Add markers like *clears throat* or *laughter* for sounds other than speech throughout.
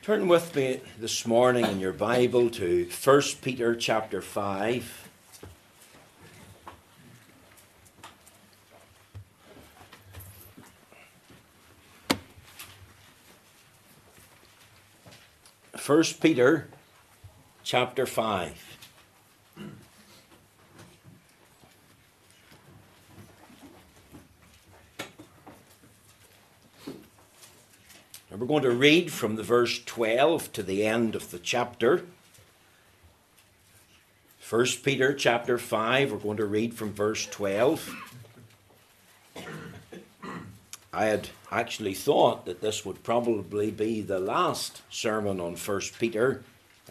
Turn with me this morning in your Bible to 1 Peter chapter 5. First Peter chapter 5. We're going to read from the verse 12 to the end of the chapter. 1 Peter chapter 5, we're going to read from verse 12. I had actually thought that this would probably be the last sermon on 1 Peter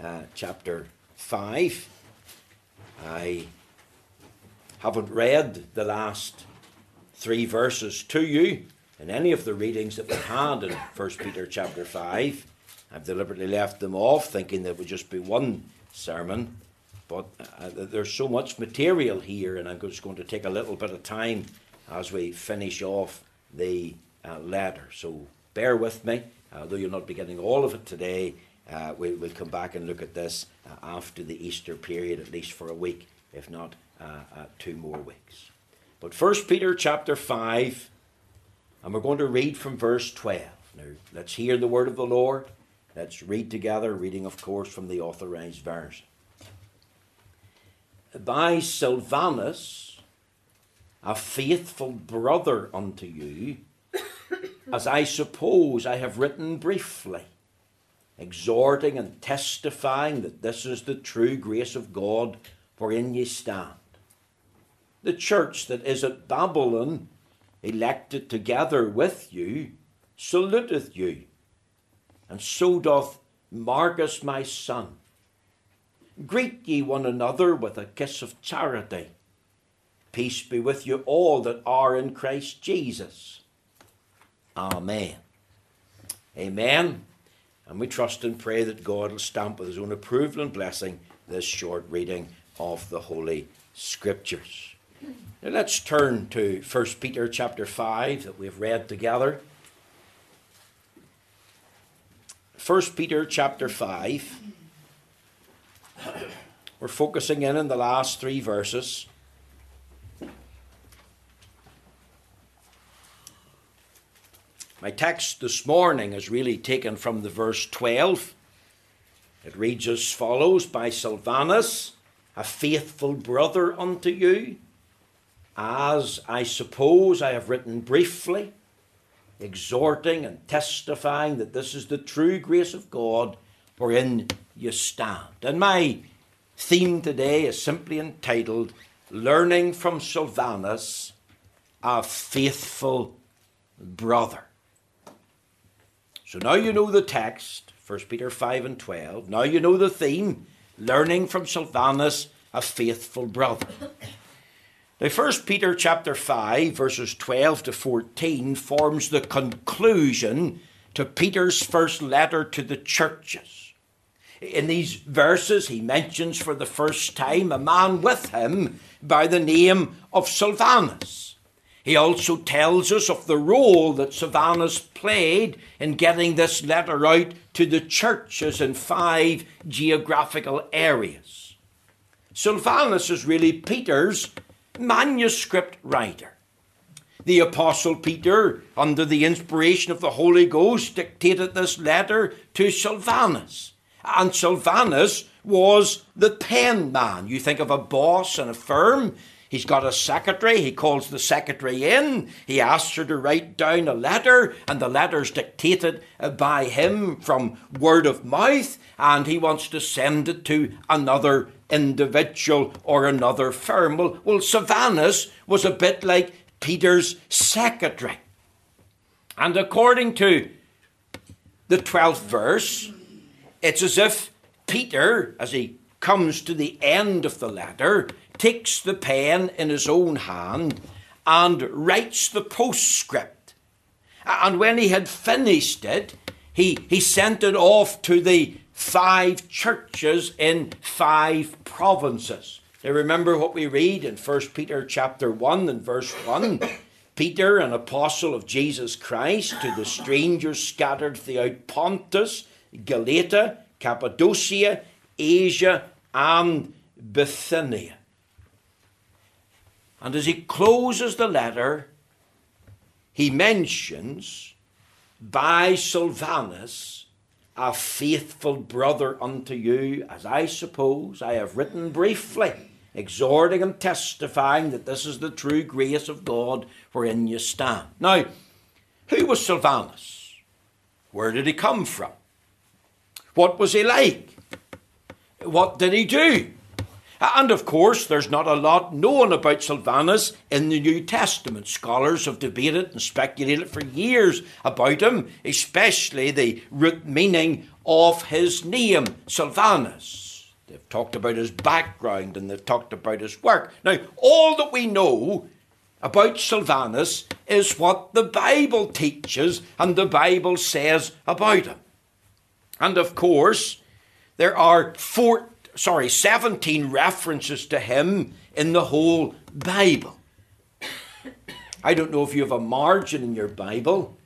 uh, chapter 5. I haven't read the last three verses to you in any of the readings that we had in 1 Peter chapter 5. I've deliberately left them off, thinking there would just be one sermon. But uh, there's so much material here, and I'm just going to take a little bit of time as we finish off the uh, letter. So bear with me, although you'll not be getting all of it today. Uh, we'll, we'll, come back and look at this uh, after the Easter period, at least for a week, if not uh, uh, two more weeks. But 1 Peter chapter 5 and we're going to read from verse 12. Now, let's hear the word of the Lord. Let's read together, reading, of course, from the authorized version. By Silvanus, a faithful brother unto you, as I suppose I have written briefly, exhorting and testifying that this is the true grace of God wherein ye stand. The church that is at Babylon elected together with you, saluteth you. And so doth Marcus my son. Greet ye one another with a kiss of charity. Peace be with you all that are in Christ Jesus. Amen. Amen. And we trust and pray that God will stamp with his own approval and blessing this short reading of the Holy Scriptures. Now let's turn to 1 Peter chapter 5 that we've read together. 1 Peter chapter 5. *clears throat* We're focusing in on the last three verses. My text this morning is really taken from the verse 12. It reads as follows By Silvanus, a faithful brother unto you as I suppose I have written briefly, exhorting and testifying that this is the true grace of God wherein you stand. And my theme today is simply entitled Learning from Silvanus, a Faithful Brother. So now you know the text, 1 Peter 5 and 12. Now you know the theme, Learning from Silvanus, a Faithful Brother. Now, 1 Peter chapter 5, verses 12 to 14, forms the conclusion to Peter's first letter to the churches. In these verses, he mentions for the first time a man with him by the name of Silvanus. He also tells us of the role that Silvanus played in getting this letter out to the churches in five geographical areas. Silvanus is really Peter's manuscript writer. The Apostle Peter, under the inspiration of the Holy Ghost, dictated this letter to Silvanus. And Silvanus was the pen man. You think of a boss in a firm, he's got a secretary, he calls the secretary in, he asks her to write down a letter, and the letter's dictated by him from word of mouth, and he wants to send it to another individual or another firm. Well, well, Silvanus was a bit like Peter's secretary. And according to the 12th verse, it's as if Peter, as he comes to the end of the letter, takes the pen in his own hand and writes the postscript. And when he had finished it, he, he sent it off to the five churches in five provinces. Now remember what we read in 1 Peter chapter 1 and verse 1. *coughs* Peter, an apostle of Jesus Christ, to the strangers scattered throughout Pontus, Galatia, Cappadocia, Asia, and Bithynia. And as he closes the letter, he mentions by Silvanus, a faithful brother unto you, as I suppose I have written briefly, exhorting and testifying that this is the true grace of God wherein you stand. Now, who was Silvanus? Where did he come from? What was he like? What did he do? And of course, there's not a lot known about Silvanus in the New Testament. Scholars have debated and speculated for years about him, especially the root meaning of his name, Silvanus. They've talked about his background and they've talked about his work. Now, all that we know about Silvanus is what the Bible teaches and the Bible says about him. And of course, there are four sorry, 17 references to him in the whole Bible. I don't know if you have a margin in your Bible,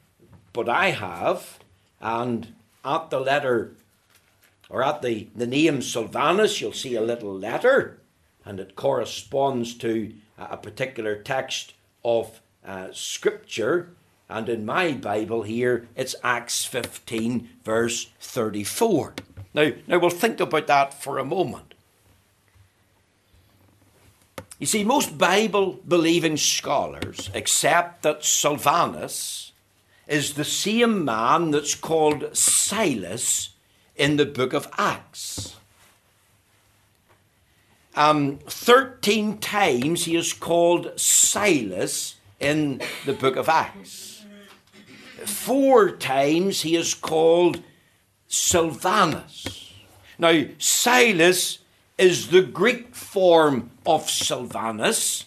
but I have. And at the letter, or at the, the name Silvanus, you'll see a little letter, and it corresponds to a particular text of uh, Scripture. And in my Bible here, it's Acts 15, verse 34. Now, now we'll think about that for a moment. You see, most Bible believing scholars accept that Silvanus is the same man that's called Silas in the book of Acts. Um, 13 times he is called Silas in the book of Acts. Four times he is called Silvanus. Now, Silas is the Greek form of Silvanus,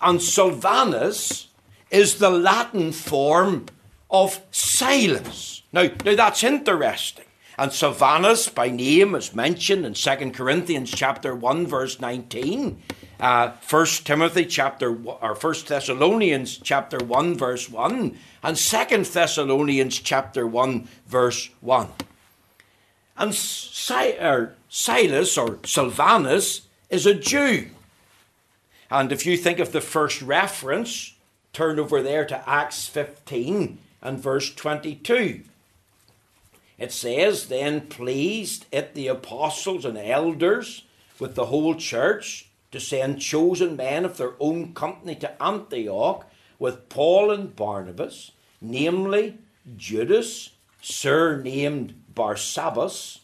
and Silvanus is the Latin form of Silas. Now, now that's interesting. And Silvanus, by name, is mentioned in 2 Corinthians chapter 1, verse 19. Uh, 1 Timothy chapter or 1 Thessalonians chapter 1 verse 1 and 2 Thessalonians chapter 1 verse 1. And er, Silas or Silvanus is a Jew. And if you think of the first reference, turn over there to Acts 15 and verse 22. It says, Then pleased it the apostles and elders with the whole church to send chosen men of their own company to Antioch with Paul and Barnabas, namely Judas, surnamed Barsabbas,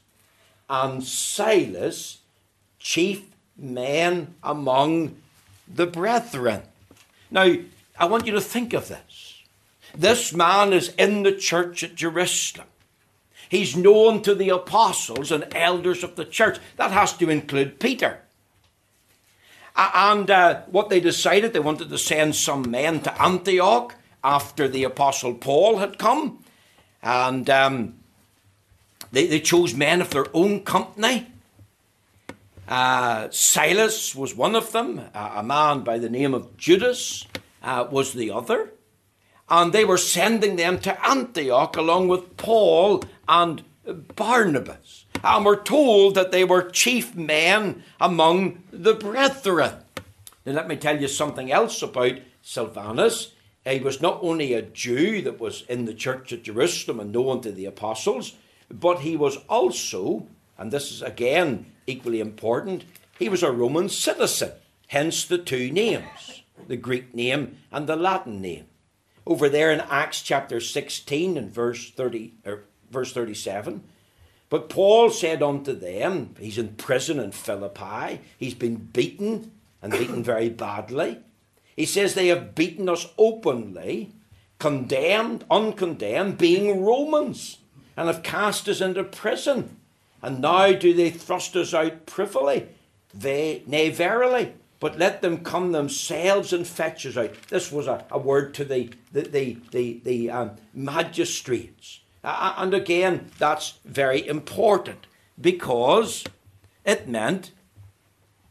and Silas, chief men among the brethren. Now, I want you to think of this. This man is in the church at Jerusalem. He's known to the apostles and elders of the church. That has to include Peter. And uh, what they decided, they wanted to send some men to Antioch after the apostle Paul had come. And um, they, they chose men of their own company. Uh, Silas was one of them, uh, a man by the name of Judas uh, was the other. And they were sending them to Antioch along with Paul and Barnabas. And we're told that they were chief men among the brethren. Now, let me tell you something else about Silvanus. He was not only a Jew that was in the church at Jerusalem and known to the apostles, but he was also, and this is again equally important, he was a Roman citizen, hence the two names, the Greek name and the Latin name. Over there in Acts chapter 16 and verse 30 or verse 37, but Paul said unto them, he's in prison in Philippi, he's been beaten and beaten very badly. He says they have beaten us openly, condemned, uncondemned, being Romans and have cast us into prison. And now do they thrust us out privily? They, nay, verily, but let them come themselves and fetch us out. This was a, a word to the, the, the, the, the um, magistrates. Uh, and again, that's very important because it meant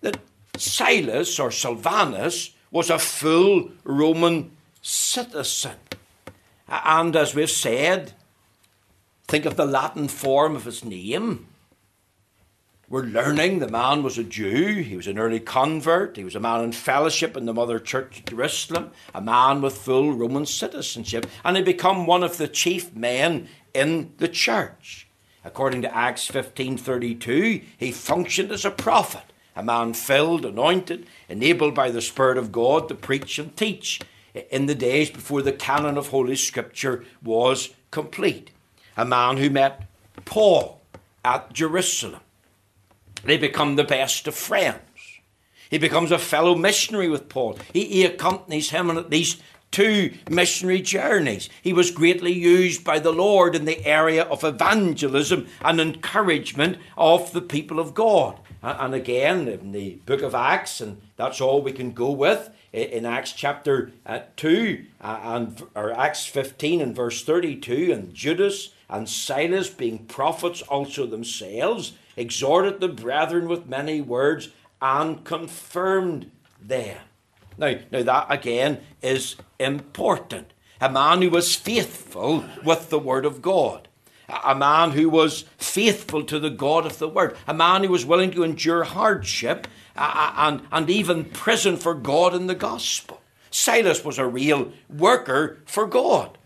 that Silas or Silvanus was a full Roman citizen. And as we've said, think of the Latin form of his name. We're learning the man was a Jew, he was an early convert, he was a man in fellowship in the Mother Church of Jerusalem, a man with full Roman citizenship, and he become one of the chief men in the church. According to Acts 15:32, he functioned as a prophet, a man filled, anointed, enabled by the Spirit of God to preach and teach in the days before the canon of Holy Scripture was complete. A man who met Paul at Jerusalem they become the best of friends. He becomes a fellow missionary with Paul. He, he accompanies him on at least two missionary journeys. He was greatly used by the Lord in the area of evangelism and encouragement of the people of God. And again, in the book of Acts, and that's all we can go with, in Acts chapter uh, 2 uh, and or Acts 15 and verse 32, and Judas and Silas, being prophets also themselves, exhorted the brethren with many words, and confirmed them. Now, now that again is important. A man who was faithful with the word of God. A man who was faithful to the God of the word. A man who was willing to endure hardship and, and even prison for God in the gospel. Silas was a real worker for God.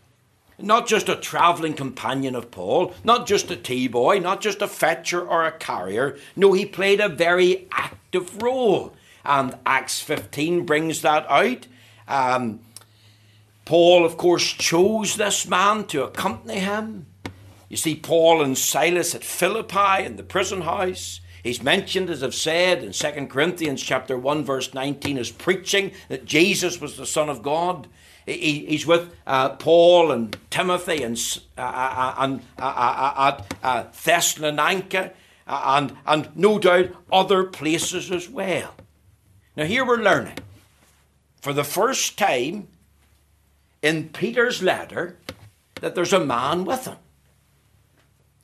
Not just a travelling companion of Paul, not just a tea boy, not just a fetcher or a carrier. No, he played a very active role. And Acts 15 brings that out. Um, Paul, of course, chose this man to accompany him. You see Paul and Silas at Philippi in the prison house. He's mentioned, as I've said, in 2 Corinthians chapter 1, verse 19, as preaching that Jesus was the Son of God. He's with uh, Paul and Timothy and, uh, uh, uh and at Thessalonica and, and no doubt other places as well. Now, here we're learning for the first time in Peter's letter that there's a man with him.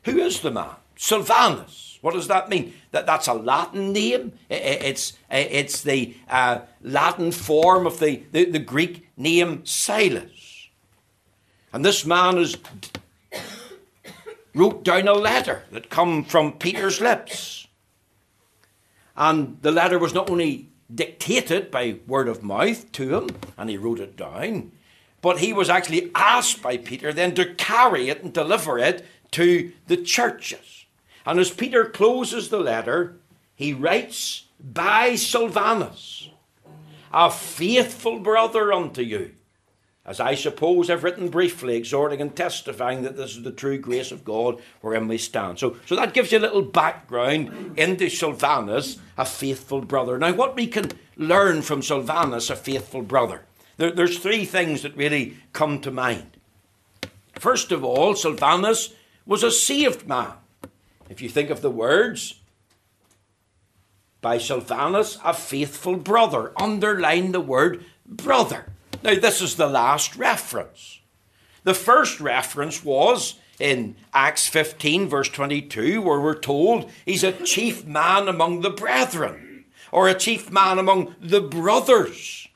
Who is the man? Silvanus. What does that mean? That that's a Latin name. It's it's the uh, Latin form of the, the, the Greek name Silas. And this man is *coughs* wrote down a letter that come from Peter's lips. And the letter was not only dictated by word of mouth to him, and he wrote it down, but he was actually asked by Peter then to carry it and deliver it to the churches. And as Peter closes the letter, he writes, By Silvanus, a faithful brother unto you. As I suppose I've written briefly, exhorting and testifying that this is the true grace of God wherein we stand. So, so that gives you a little background into Silvanus, a faithful brother. Now, what we can learn from Silvanus, a faithful brother, there, there's three things that really come to mind. First of all, Silvanus was a saved man. If you think of the words, by Silvanus, a faithful brother, underline the word brother. Now, this is the last reference. The first reference was in Acts 15, verse 22, where we're told he's a chief man among the brethren, or a chief man among the brothers.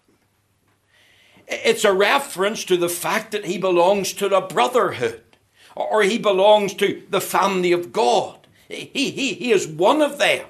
It's a reference to the fact that he belongs to the brotherhood, or he belongs to the family of God. He, he, he is one of them.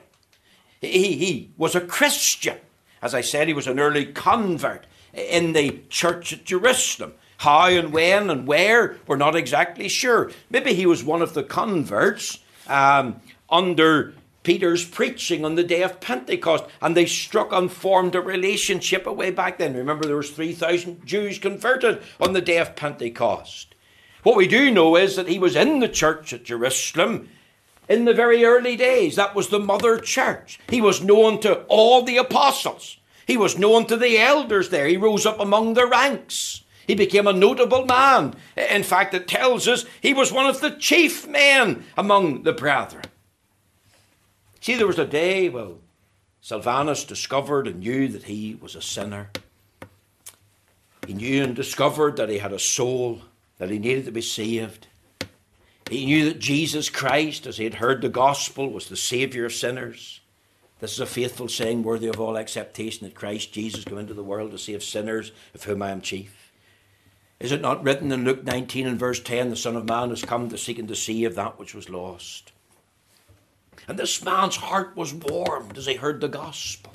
He, he was a Christian. As I said, he was an early convert in the church at Jerusalem. How and when and where, we're not exactly sure. Maybe he was one of the converts um, under Peter's preaching on the day of Pentecost, and they struck and formed a relationship away back then. Remember, there was 3,000 Jews converted on the day of Pentecost. What we do know is that he was in the church at Jerusalem in the very early days. That was the mother church. He was known to all the apostles. He was known to the elders there. He rose up among the ranks. He became a notable man. In fact, it tells us he was one of the chief men among the brethren. See, there was a day, well, Silvanus discovered and knew that he was a sinner. He knew and discovered that he had a soul, that he needed to be saved. He knew that Jesus Christ, as he had heard the gospel, was the Saviour of sinners. This is a faithful saying worthy of all acceptation that Christ Jesus came into the world to save sinners, of whom I am chief. Is it not written in Luke 19 and verse 10 the Son of Man has come to seek and to save that which was lost? And this man's heart was warmed as he heard the gospel.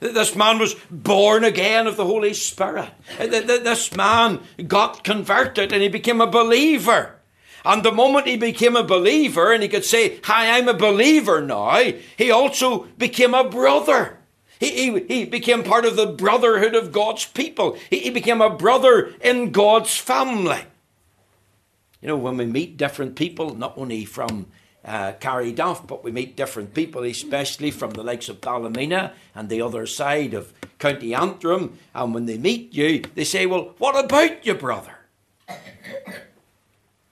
This man was born again of the Holy Spirit. This man got converted and he became a believer. And the moment he became a believer and he could say, Hi, I'm a believer now, he also became a brother. He, he, he became part of the brotherhood of God's people. He, he became a brother in God's family. You know, when we meet different people, not only from uh, but we meet different people, especially from the likes of Ballymena and the other side of County Antrim. And when they meet you, they say, Well, what about you, brother?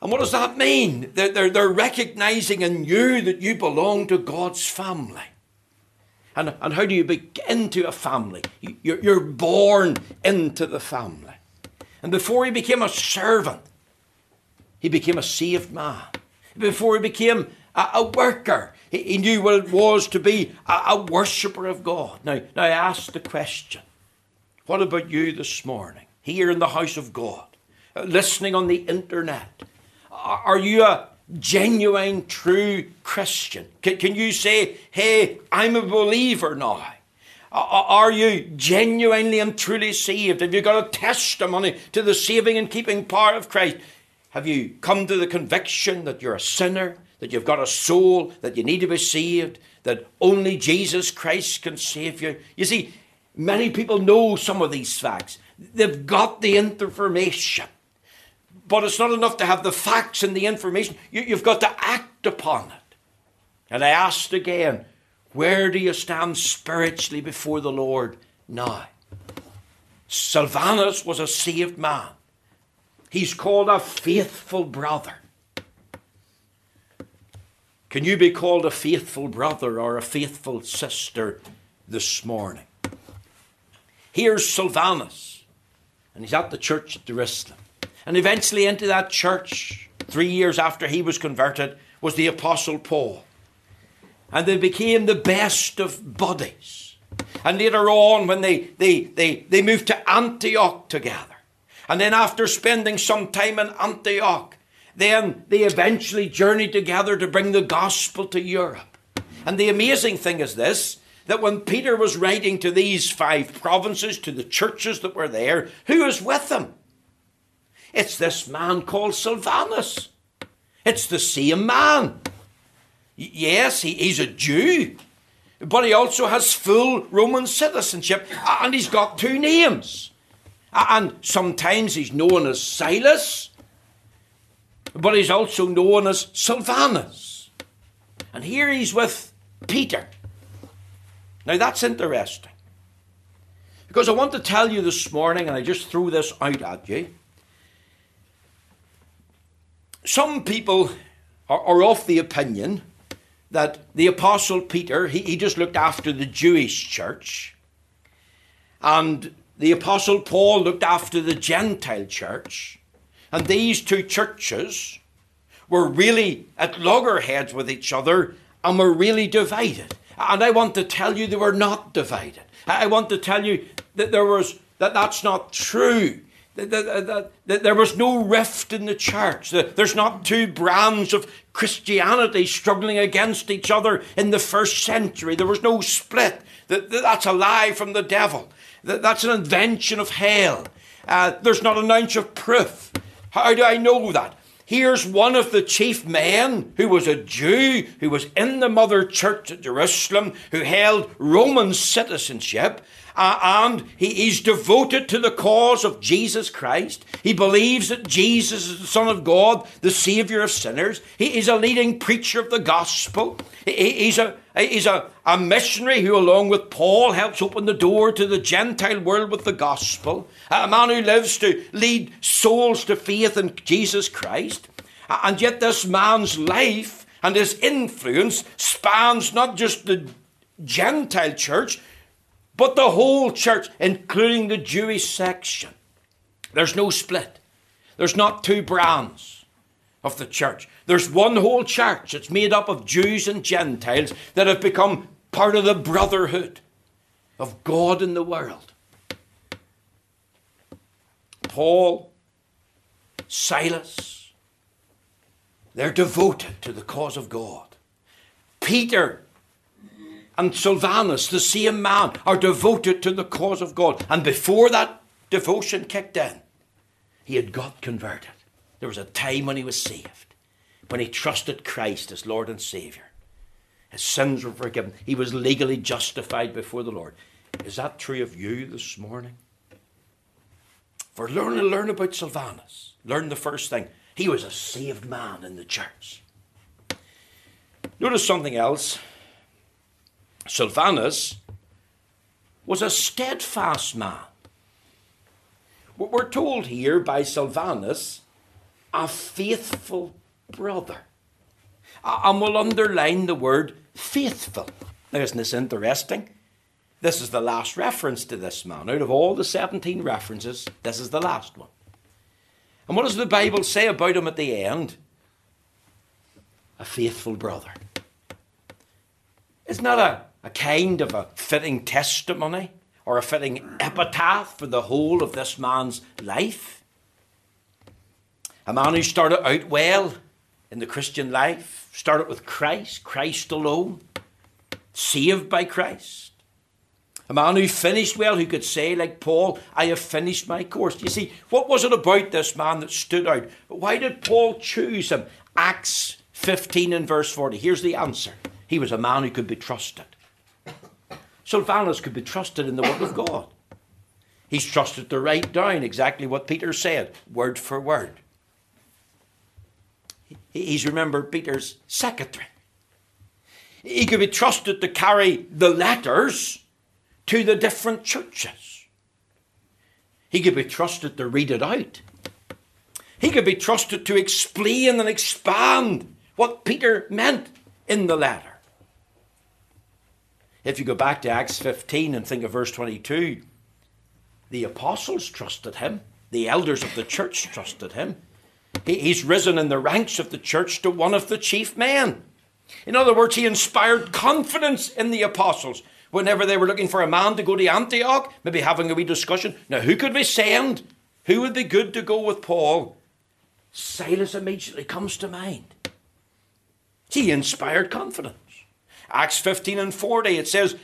And what does that mean? They're, they're, recognizing in you that you belong to God's family. And, and how do you begin to a family? You're, you're born into the family. And before he became a servant, he became a saved man. Before he became a, a worker, he, he, knew what it was to be a, a worshipper of God. Now, now, I ask the question what about you this morning, here in the house of God, listening on the internet? Are you a genuine, true Christian? Can, can you say, hey, I'm a believer now? Are you genuinely and truly saved? Have you got a testimony to the saving and keeping power of Christ? Have you come to the conviction that you're a sinner, that you've got a soul, that you need to be saved, that only Jesus Christ can save you? You see, many people know some of these facts. They've got the information. But it's not enough to have the facts and the information. You, you've got to act upon it. And I asked again, where do you stand spiritually before the Lord now? Silvanus was a saved man. He's called a faithful brother. Can you be called a faithful brother or a faithful sister this morning? Here's Silvanus, and he's at the church at Jerusalem. And eventually, into that church, three years after he was converted, was the Apostle Paul. And they became the best of buddies. And later on, when they, they, they, they moved to Antioch together, and then after spending some time in Antioch, then they eventually journeyed together to bring the gospel to Europe. And the amazing thing is this that when Peter was writing to these five provinces, to the churches that were there, who was with them? It's this man called Silvanus. It's the same man. Yes, he, he's a Jew, but he also has full Roman citizenship, and he's got two names. And sometimes he's known as Silas, but he's also known as Silvanus. And here he's with Peter. Now that's interesting. Because I want to tell you this morning, and I just threw this out at you some people are, are of the opinion that the Apostle Peter, he, he just looked after the Jewish church, and the Apostle Paul looked after the Gentile church, and these two churches were really at loggerheads with each other and were really divided. And I want to tell you they were not divided. I want to tell you that there was that that's not true there was no rift in the church. There's not two brands of Christianity struggling against each other in the first century. There was no split. That's a lie from the devil. That's an invention of hell. Uh, there's not an ounce of proof. How do I know that? Here's one of the chief men who was a Jew, who was in the mother church at Jerusalem, who held Roman citizenship, uh, and he is devoted to the cause of Jesus Christ. He believes that Jesus is the Son of God, the Savior of sinners. He is a leading preacher of the gospel. He, he's a He's a, a missionary who, along with Paul, helps open the door to the Gentile world with the gospel. A man who lives to lead souls to faith in Jesus Christ. And yet, this man's life and his influence spans not just the Gentile church, but the whole church, including the Jewish section. There's no split. There's not two brands of the church. There's one whole church. It's made up of Jews and Gentiles that have become part of the brotherhood of God in the world. Paul Silas, they're devoted to the cause of God. Peter and Silvanus, the same man, are devoted to the cause of God. And before that devotion kicked in, he had got converted. There was a time when he was saved, when he trusted Christ as Lord and Saviour. His sins were forgiven. He was legally justified before the Lord. Is that true of you this morning? For learn to learn about Silvanus. Learn the first thing. He was a saved man in the church. Notice something else. Silvanus was a steadfast man. We're told here by Silvanus, a faithful brother. And we'll underline the word faithful. Now, isn't this interesting? This is the last reference to this man. Out of all the 17 references, this is the last one. And what does the Bible say about him at the end? A faithful brother. Isn't that a, a kind of a fitting testimony or a fitting epitaph for the whole of this man's life? A man who started out well in the Christian life, started with Christ, Christ alone, saved by Christ. A man who finished well, who could say, like Paul, I have finished my course. You see, what was it about this man that stood out? Why did Paul choose him? Acts 15 and verse 40. Here's the answer he was a man who could be trusted. Silvanus could be trusted in the Word of God. He's trusted to write down exactly what Peter said, word for word. He's, remember, Peter's secretary. He could be trusted to carry the letters to the different churches. He could be trusted to read it out. He could be trusted to explain and expand what Peter meant in the letter. If you go back to Acts 15 and think of verse 22, the apostles trusted him, the elders of the church trusted him. He's risen in the ranks of the church to one of the chief men. In other words, he inspired confidence in the apostles whenever they were looking for a man to go to Antioch, maybe having a wee discussion. Now, who could we send? Who would be good to go with Paul? Silas immediately comes to mind. He inspired confidence. Acts 15 and 40, it says,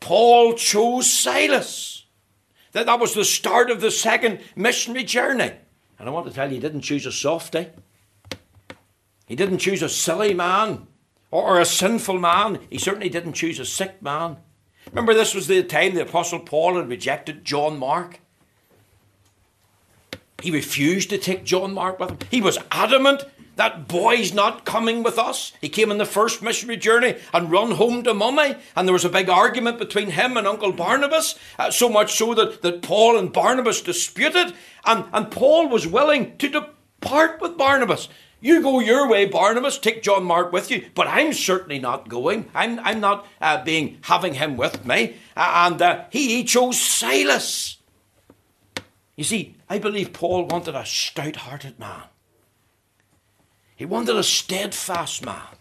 Paul chose Silas. That, that was the start of the second missionary journey. And I want to tell you, he didn't choose a softy. He didn't choose a silly man or, or a sinful man. He certainly didn't choose a sick man. Remember, this was the time the Apostle Paul had rejected John Mark. He refused to take John Mark with him. He was adamant that boy's not coming with us. He came on the first missionary journey and run home to mummy, and there was a big argument between him and Uncle Barnabas, uh, so much so that, that Paul and Barnabas disputed, and, and Paul was willing to depart with Barnabas. You go your way, Barnabas. Take John Mark with you, but I'm certainly not going. I'm I'm not uh, being having him with me. Uh, and uh, he, he chose Silas. You see, I believe Paul wanted a stout-hearted man. He wanted a steadfast man.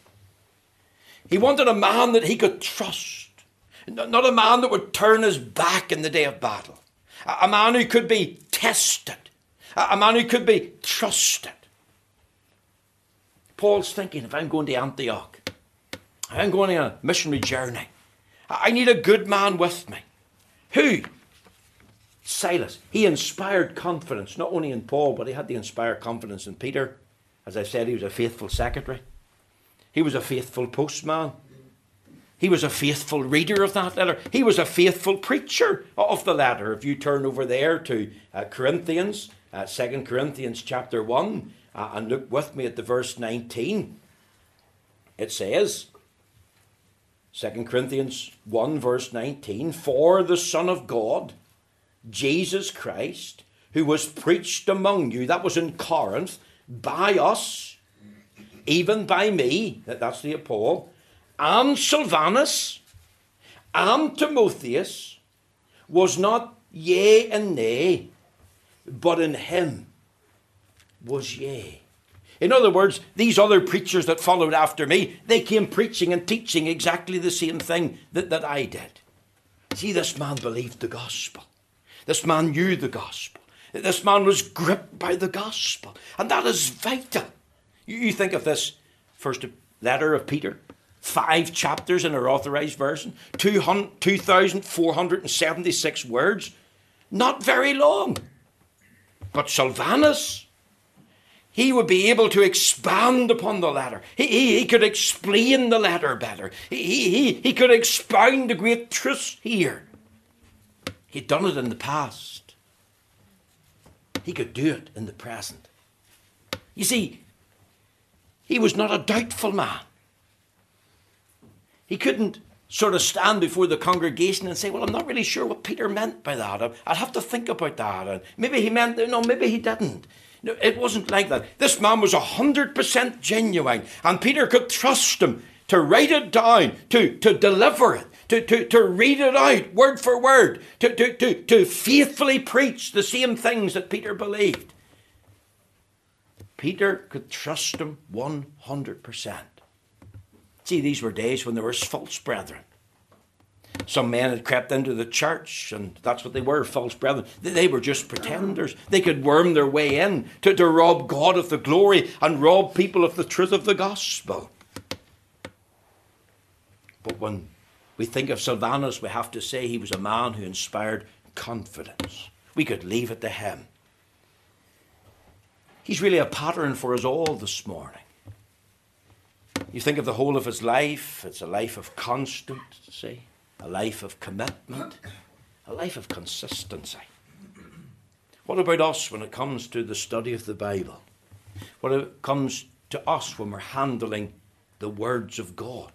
He wanted a man that he could trust, not a man that would turn his back in the day of battle, a man who could be tested, a man who could be trusted. Paul's thinking if I'm going to Antioch, I'm going on a missionary journey, I need a good man with me. Who? Silas. He inspired confidence, not only in Paul, but he had the inspired confidence in Peter as I said, he was a faithful secretary. He was a faithful postman. He was a faithful reader of that letter. He was a faithful preacher of the letter. If you turn over there to uh, Corinthians, uh, 2 Corinthians chapter 1, uh, and look with me at the verse 19, it says, 2 Corinthians 1, verse 19, For the Son of God, Jesus Christ, who was preached among you, that was in Corinth, by us, even by me, that's the Paul, and Silvanus, and Timotheus, was not yea and nay, but in him was yea. In other words, these other preachers that followed after me, they came preaching and teaching exactly the same thing that, that I did. See, this man believed the gospel. This man knew the gospel. This man was gripped by the gospel, and that is vital. You think of this first letter of Peter, five chapters in our authorized version, 2,476 words, not very long. But Silvanus, he would be able to expand upon the letter. He, he, he could explain the letter better. He, he, he could expound the great truths here. He'd done it in the past. He could do it in the present. You see, he was not a doubtful man. He couldn't sort of stand before the congregation and say, Well, I'm not really sure what Peter meant by that. I'd have to think about that. And maybe he meant, no, maybe he didn't. No, it wasn't like that. This man was 100% genuine, and Peter could trust him to write it down, to, to deliver it, to, to, to read it out word for word, to, to, to, to faithfully preach the same things that Peter believed. Peter could trust him 100%. See, these were days when there were false brethren. Some men had crept into the church, and that's what they were false brethren. They were just pretenders. They could worm their way in to, to rob God of the glory and rob people of the truth of the gospel. But when we think of Silvanus, we have to say he was a man who inspired confidence. We could leave it to him. He's really a pattern for us all this morning. You think of the whole of his life, it's a life of constancy, a life of commitment, a life of consistency. What about us when it comes to the study of the Bible? When it comes to us when we're handling the words of God?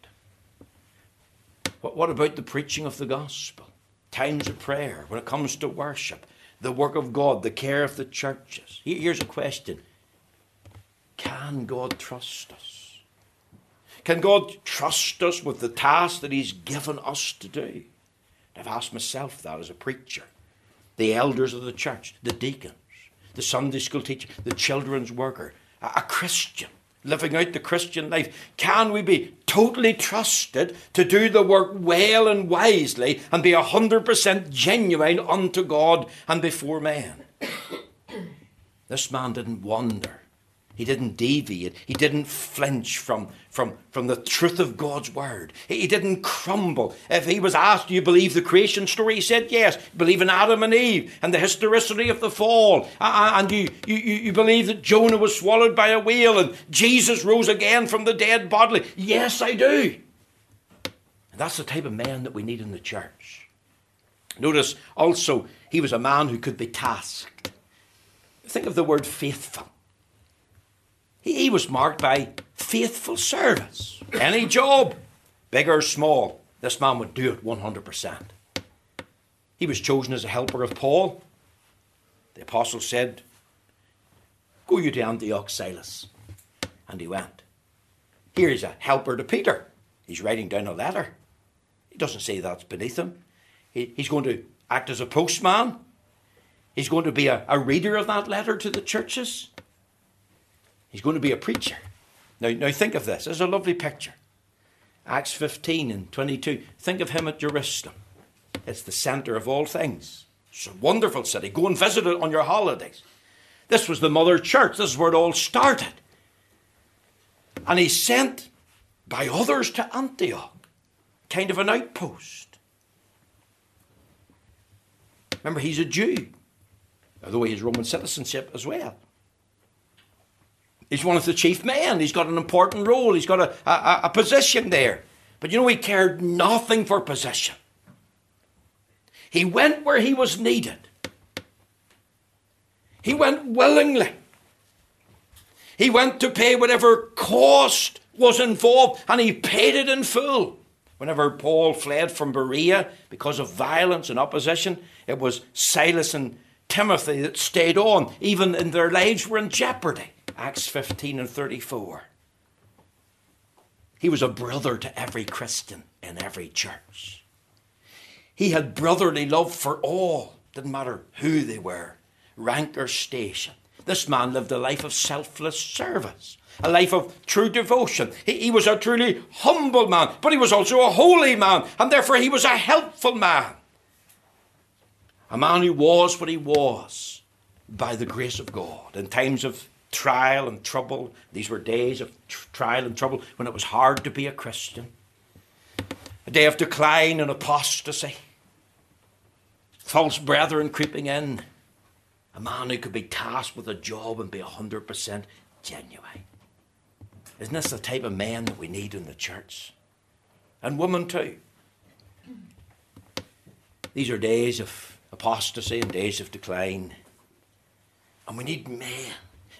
What, what about the preaching of the gospel? Times of prayer, when it comes to worship, the work of God, the care of the churches. Here's a question Can God trust us? Can God trust us with the task that He's given us to do? I've asked myself that as a preacher. The elders of the church, the deacons, the Sunday school teacher, the children's worker, a Christian living out the Christian life. Can we be totally trusted to do the work well and wisely and be 100% genuine unto God and before men? *coughs* this man didn't wonder he didn't deviate. He didn't flinch from, from, from the truth of God's word. He didn't crumble. If he was asked, Do you believe the creation story? He said, Yes. Believe in Adam and Eve and the historicity of the fall. And you, you, you believe that Jonah was swallowed by a whale and Jesus rose again from the dead bodily. Yes, I do. And that's the type of man that we need in the church. Notice also, he was a man who could be tasked. Think of the word faithful. He was marked by faithful service. Any job, big or small, this man would do it 100%. He was chosen as a helper of Paul. The apostle said, Go you to Antioch, Silas. And he went. Here is a helper to Peter. He's writing down a letter. He doesn't say that's beneath him. He, he's going to act as a postman. He's going to be a, a reader of that letter to the churches. He's going to be a preacher. Now, now think of this. This is a lovely picture. Acts 15 and 22. Think of him at Jerusalem. It's the centre of all things. It's a wonderful city. Go and visit it on your holidays. This was the mother church. This is where it all started. And he's sent by others to Antioch, kind of an outpost. Remember, he's a Jew, although he has Roman citizenship as well. He's one of the chief men. He's got an important role. He's got a, a, a position there. But you know, he cared nothing for position. He went where he was needed. He went willingly. He went to pay whatever cost was involved, and he paid it in full. Whenever Paul fled from Berea because of violence and opposition, it was Silas and Timothy that stayed on, even in their lives were in jeopardy. Acts 15 and 34. He was a brother to every Christian in every church. He had brotherly love for all, didn't matter who they were, rank or station. This man lived a life of selfless service, a life of true devotion. He, he, was a truly humble man, but he was also a holy man, and therefore he was a helpful man. A man who was what he was by the grace of God. In times of trial and trouble, these were days of tr- trial and trouble when it was hard to be a Christian, a day of decline and apostasy, false brethren creeping in, a man who could be tasked with a job and be 100% genuine. Isn't this the type of man that we need in the church? And women too. These are days of apostasy and days of decline. And we need men.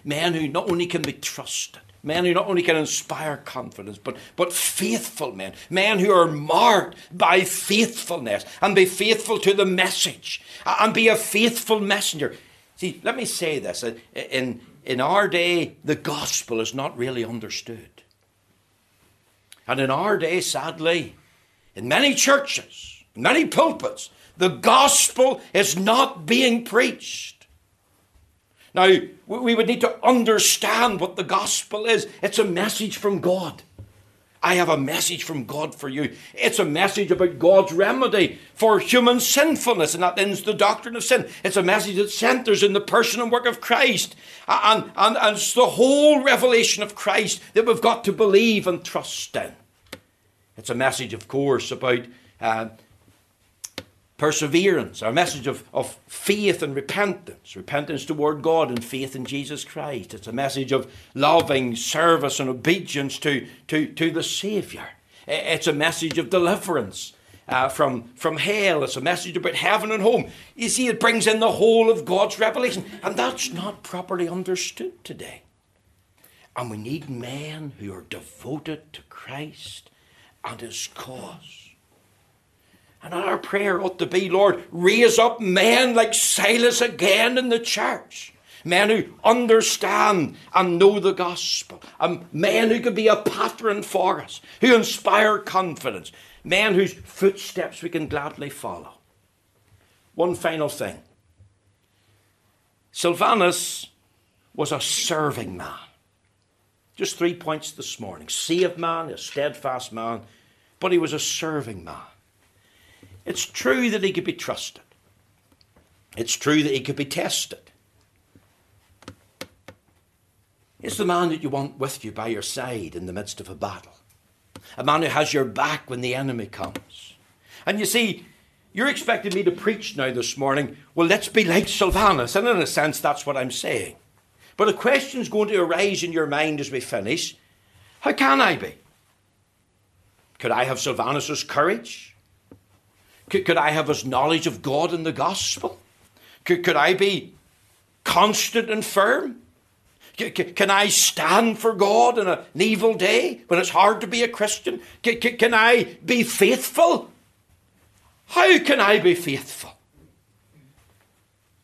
Men who not only can be trusted, men who not only can inspire confidence, but, but faithful men. Men who are marked by faithfulness and be faithful to the message and be a faithful messenger. See, let me say this. Uh, in, in our day, the gospel is not really understood. And in our day, sadly, in many churches, many pulpits, the gospel is not being preached. Now, we would need to understand what the gospel is. It's a message from God. I have a message from God for you. It's a message about God's remedy for human sinfulness, and that ends the doctrine of sin. It's a message that centers in the person and work of Christ. And, and, and it's the whole revelation of Christ that we've got to believe and trust in. It's a message, of course, about uh, perseverance, our message of, of faith and repentance, repentance toward God and faith in Jesus Christ. It's a message of loving service and obedience to, to, to the Saviour. It's a message of deliverance uh, from, from hell. It's a message about heaven and home. You see, it brings in the whole of God's revelation, and that's not properly understood today. And we need men who are devoted to Christ and His cause. And our prayer ought to be, Lord, raise up men like Silas again in the church. Men who understand and know the gospel. And men who can be a pattern for us, who inspire confidence. Men whose footsteps we can gladly follow. One final thing Silvanus was a serving man. Just three points this morning. Saved man, a steadfast man, but he was a serving man. It's true that he could be trusted. It's true that he could be tested. It's the man that you want with you by your side in the midst of a battle. A man who has your back when the enemy comes. And you see, you're expecting me to preach now this morning. Well, let's be like Silvanus. And in a sense, that's what I'm saying. But a question's going to arise in your mind as we finish. How can I be? Could I have Silvanus's courage? Could, could I have his knowledge of God and the gospel? Could, could I be constant and firm? Can I stand for God in an evil day when it's hard to be a Christian? Can I be faithful? How can I be faithful?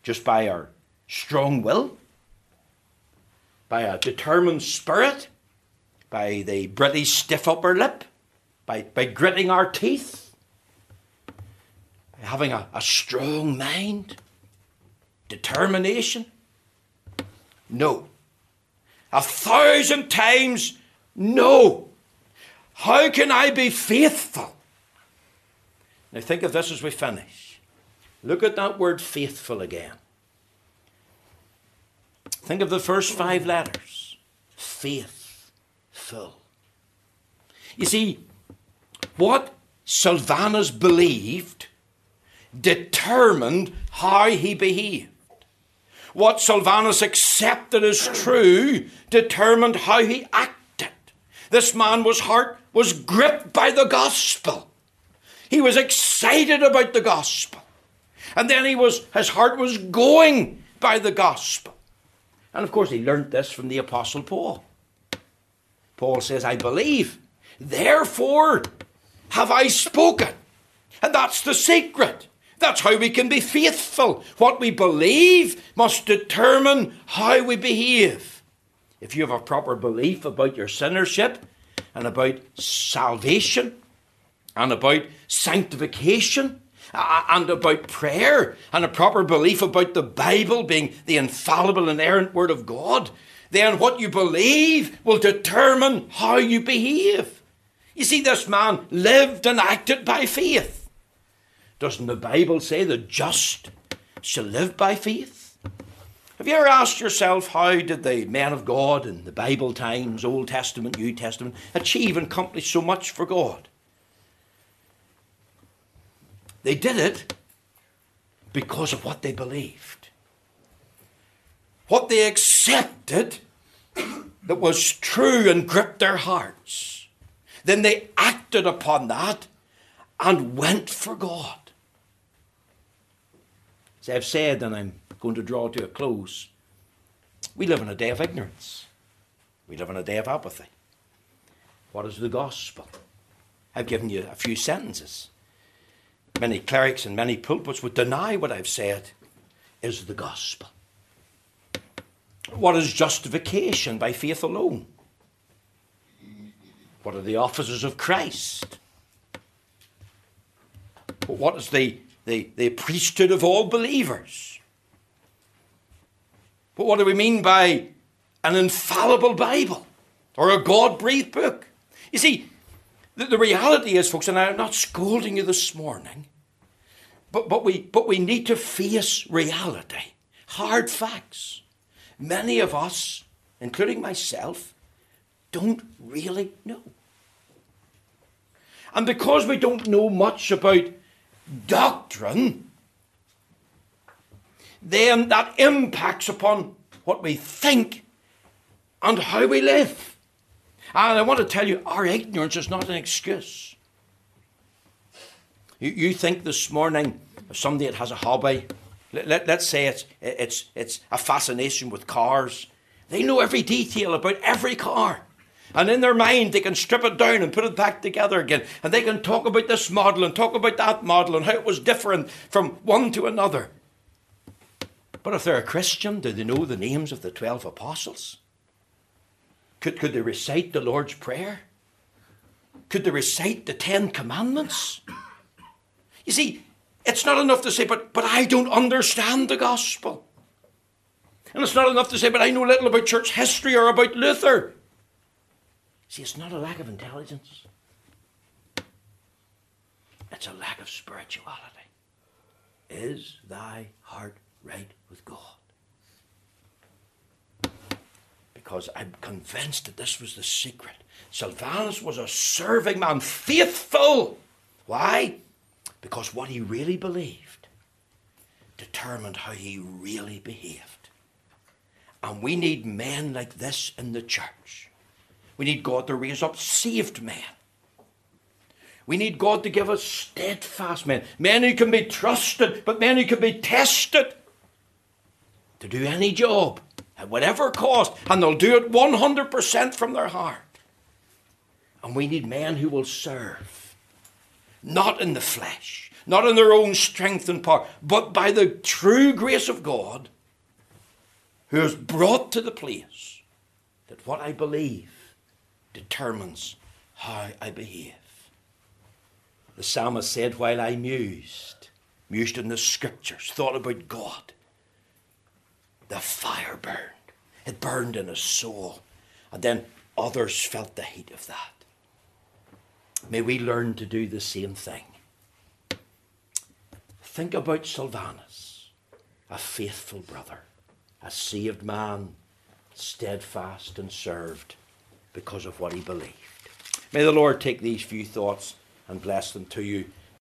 Just by our strong will? By a determined spirit? By the British stiff upper lip? By, by gritting our teeth? Having a, a strong mind, determination? No. A thousand times no. How can I be faithful? Now think of this as we finish. Look at that word faithful again. Think of the first five letters faithful. You see, what Silvanus believed determined how he behaved. What Silvanus accepted as true determined how he acted. This man was heart was gripped by the gospel. He was excited about the gospel. And then he was his heart was going by the gospel. And of course he learnt this from the apostle Paul. Paul says, I believe, therefore have I spoken. And that's the secret. That's how we can be faithful. What we believe must determine how we behave. If you have a proper belief about your sinnership and about salvation and about sanctification and about prayer and a proper belief about the Bible being the infallible, inerrant Word of God, then what you believe will determine how you behave. You see, this man lived and acted by faith. Doesn't the Bible say the just shall live by faith? Have you ever asked yourself how did the men of God in the Bible times, Old Testament, New Testament, achieve and accomplish so much for God? They did it because of what they believed. What they accepted that was true and gripped their hearts. Then they acted upon that and went for God. As I've said, and I'm going to draw to a close, we live in a day of ignorance. We live in a day of apathy. What is the gospel? I've given you a few sentences. Many clerics and many pulpits would deny what I've said is the gospel. What is justification by faith alone? What are the offices of Christ? What is the, the, the priesthood of all believers? But what do we mean by an infallible Bible or a God breathed book? You see, the, the, reality is, folks, and I'm not scolding you this morning, but, but, we, but we need to face reality, hard facts. Many of us, including myself, don't really know. And because we don't know much about doctrine, then that impacts upon what we think and how we live. And I want to tell you, our ignorance is not an excuse. You, you think this morning, somebody that has a hobby, let, let, let's say it's, it's, it's a fascination with cars, they know every detail about every car. And in their mind, they can strip it down and put it back together again. And they can talk about this model and talk about that model and how it was different from one to another. But if they're a Christian, do they know the names of the 12 apostles? Could, could they recite the Lord's Prayer? Could they recite the Ten Commandments? You see, it's not enough to say, but, but I don't understand the gospel. And it's not enough to say, but I know little about church history or about Luther. See, it's not a lack of intelligence, it's a lack of spirituality. Is thy heart right with God? Because I'm convinced that this was the secret. Silvanus was a serving man, faithful. Why? Because what he really believed determined how he really behaved. And we need men like this in the church we need God to raise up saved men. We need God to give us steadfast men, men who can be trusted, but men who can be tested to do any job at whatever cost, and they'll do it 100% from their heart. And we need men who will serve, not in the flesh, not in their own strength and power, but by the true grace of God, who has brought to the place that what I believe determines how I behave. The psalmist said, while I mused, mused in the scriptures, thought about God, the fire burned. It burned in his soul. And then others felt the heat of that. May we learn to do the same thing. Think about Silvanus, a faithful brother, a saved man, steadfast and served because of what he believed. May the Lord take these few thoughts and bless them to you